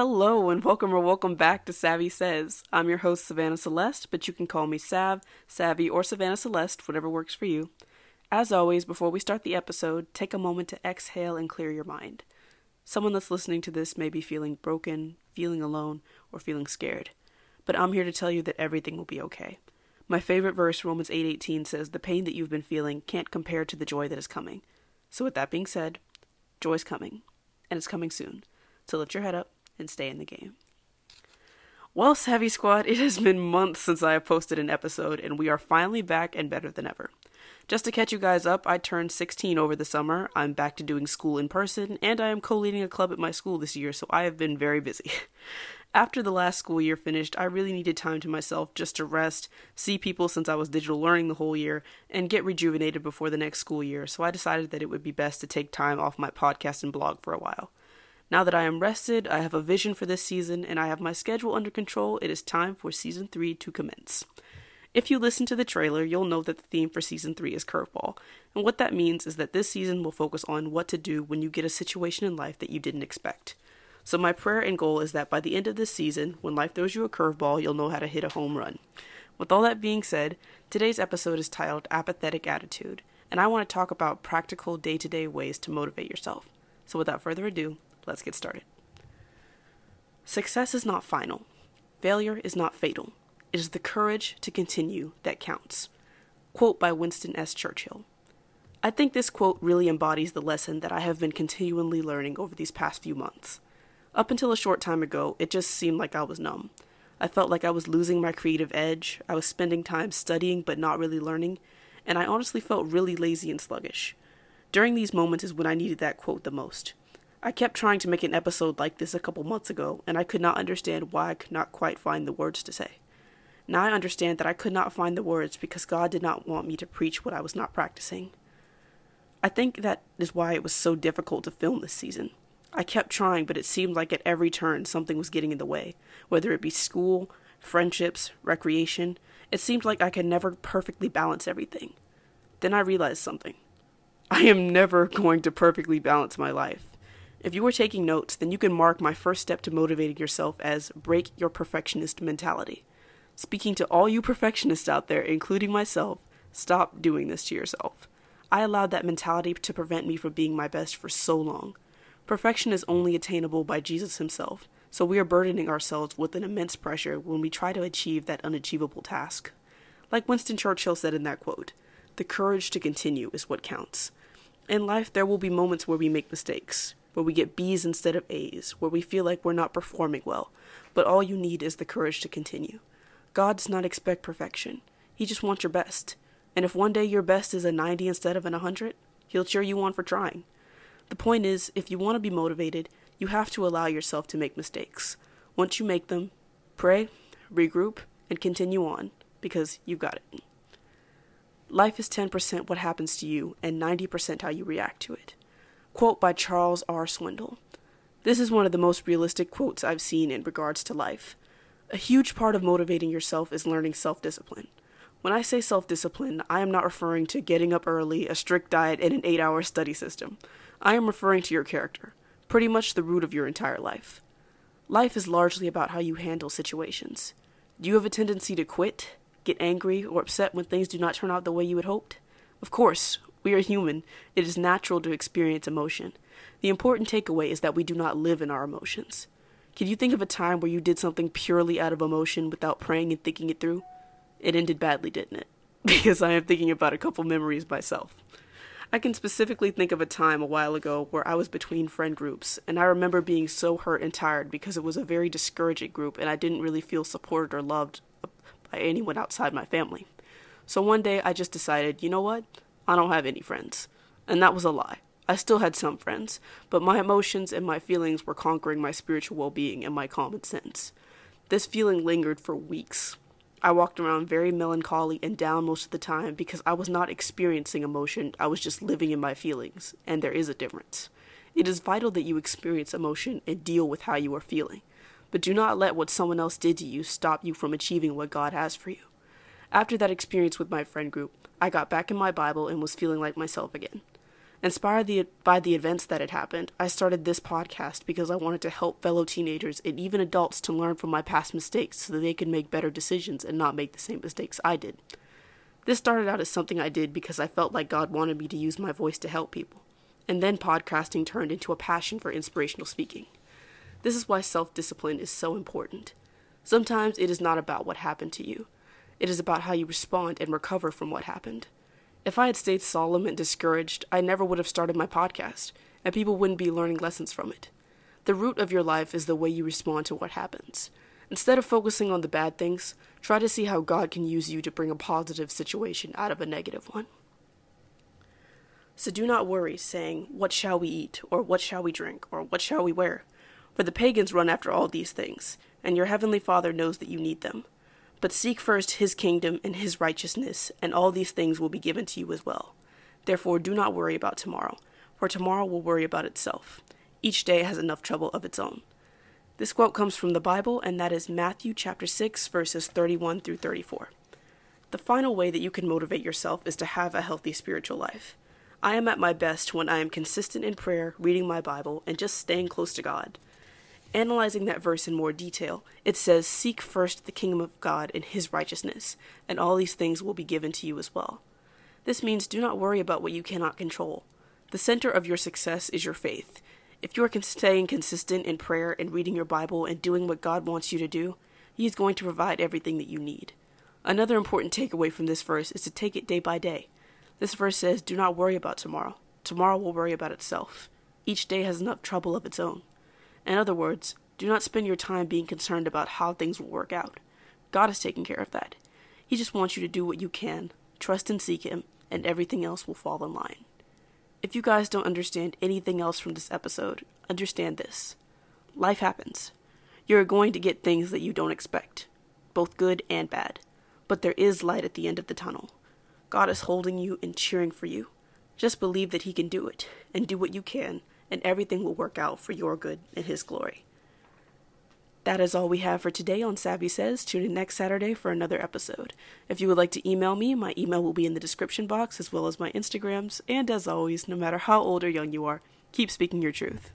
Hello and welcome or welcome back to Savvy Says. I'm your host Savannah Celeste, but you can call me Sav, Savvy, or Savannah Celeste, whatever works for you. As always, before we start the episode, take a moment to exhale and clear your mind. Someone that's listening to this may be feeling broken, feeling alone, or feeling scared. But I'm here to tell you that everything will be okay. My favorite verse, Romans 8:18 says, "The pain that you've been feeling can't compare to the joy that is coming." So with that being said, joy's coming, and it's coming soon. So lift your head up and stay in the game. Well, Savvy Squad, it has been months since I have posted an episode, and we are finally back and better than ever. Just to catch you guys up, I turned 16 over the summer. I'm back to doing school in person, and I am co leading a club at my school this year, so I have been very busy. After the last school year finished, I really needed time to myself just to rest, see people since I was digital learning the whole year, and get rejuvenated before the next school year, so I decided that it would be best to take time off my podcast and blog for a while. Now that I am rested, I have a vision for this season, and I have my schedule under control, it is time for season 3 to commence. If you listen to the trailer, you'll know that the theme for season 3 is curveball. And what that means is that this season will focus on what to do when you get a situation in life that you didn't expect. So, my prayer and goal is that by the end of this season, when life throws you a curveball, you'll know how to hit a home run. With all that being said, today's episode is titled Apathetic Attitude, and I want to talk about practical day to day ways to motivate yourself. So, without further ado, Let's get started. Success is not final. Failure is not fatal. It is the courage to continue that counts. Quote by Winston S. Churchill. I think this quote really embodies the lesson that I have been continually learning over these past few months. Up until a short time ago, it just seemed like I was numb. I felt like I was losing my creative edge, I was spending time studying but not really learning, and I honestly felt really lazy and sluggish. During these moments is when I needed that quote the most. I kept trying to make an episode like this a couple months ago, and I could not understand why I could not quite find the words to say. Now I understand that I could not find the words because God did not want me to preach what I was not practicing. I think that is why it was so difficult to film this season. I kept trying, but it seemed like at every turn something was getting in the way, whether it be school, friendships, recreation. It seemed like I could never perfectly balance everything. Then I realized something. I am never going to perfectly balance my life. If you were taking notes, then you can mark my first step to motivating yourself as break your perfectionist mentality. Speaking to all you perfectionists out there, including myself, stop doing this to yourself. I allowed that mentality to prevent me from being my best for so long. Perfection is only attainable by Jesus himself, so we are burdening ourselves with an immense pressure when we try to achieve that unachievable task. Like Winston Churchill said in that quote, the courage to continue is what counts. In life, there will be moments where we make mistakes where we get B's instead of A's, where we feel like we're not performing well, but all you need is the courage to continue. God does not expect perfection, He just wants your best. And if one day your best is a 90 instead of an 100, He'll cheer you on for trying. The point is, if you want to be motivated, you have to allow yourself to make mistakes. Once you make them, pray, regroup, and continue on, because you've got it. Life is 10% what happens to you and 90% how you react to it. Quote by Charles R. Swindoll. This is one of the most realistic quotes I've seen in regards to life. A huge part of motivating yourself is learning self discipline. When I say self discipline, I am not referring to getting up early, a strict diet, and an eight hour study system. I am referring to your character, pretty much the root of your entire life. Life is largely about how you handle situations. Do you have a tendency to quit, get angry, or upset when things do not turn out the way you had hoped? Of course, we are human. It is natural to experience emotion. The important takeaway is that we do not live in our emotions. Can you think of a time where you did something purely out of emotion without praying and thinking it through? It ended badly, didn't it? Because I am thinking about a couple memories myself. I can specifically think of a time a while ago where I was between friend groups, and I remember being so hurt and tired because it was a very discouraging group and I didn't really feel supported or loved uh, by anyone outside my family. So one day I just decided, you know what? I don't have any friends. And that was a lie. I still had some friends, but my emotions and my feelings were conquering my spiritual well being and my common sense. This feeling lingered for weeks. I walked around very melancholy and down most of the time because I was not experiencing emotion, I was just living in my feelings, and there is a difference. It is vital that you experience emotion and deal with how you are feeling, but do not let what someone else did to you stop you from achieving what God has for you. After that experience with my friend group, I got back in my Bible and was feeling like myself again. Inspired the, by the events that had happened, I started this podcast because I wanted to help fellow teenagers and even adults to learn from my past mistakes so that they could make better decisions and not make the same mistakes I did. This started out as something I did because I felt like God wanted me to use my voice to help people. And then podcasting turned into a passion for inspirational speaking. This is why self discipline is so important. Sometimes it is not about what happened to you, it is about how you respond and recover from what happened. If I had stayed solemn and discouraged, I never would have started my podcast, and people wouldn't be learning lessons from it. The root of your life is the way you respond to what happens. Instead of focusing on the bad things, try to see how God can use you to bring a positive situation out of a negative one. So do not worry, saying, What shall we eat, or what shall we drink, or what shall we wear? For the pagans run after all these things, and your heavenly Father knows that you need them. But seek first his kingdom and his righteousness, and all these things will be given to you as well. Therefore, do not worry about tomorrow, for tomorrow will worry about itself. Each day has enough trouble of its own. This quote comes from the Bible, and that is Matthew chapter 6, verses 31 through 34. The final way that you can motivate yourself is to have a healthy spiritual life. I am at my best when I am consistent in prayer, reading my Bible, and just staying close to God. Analyzing that verse in more detail, it says, Seek first the kingdom of God and his righteousness, and all these things will be given to you as well. This means do not worry about what you cannot control. The center of your success is your faith. If you are staying consistent in prayer and reading your Bible and doing what God wants you to do, He is going to provide everything that you need. Another important takeaway from this verse is to take it day by day. This verse says, Do not worry about tomorrow. Tomorrow will worry about itself. Each day has enough trouble of its own. In other words, do not spend your time being concerned about how things will work out. God is taking care of that. He just wants you to do what you can, trust and seek Him, and everything else will fall in line. If you guys don't understand anything else from this episode, understand this. Life happens. You're going to get things that you don't expect, both good and bad. But there is light at the end of the tunnel. God is holding you and cheering for you. Just believe that He can do it, and do what you can, and everything will work out for your good and His glory. That is all we have for today on Savvy Says. Tune in next Saturday for another episode. If you would like to email me, my email will be in the description box as well as my Instagrams. And as always, no matter how old or young you are, keep speaking your truth.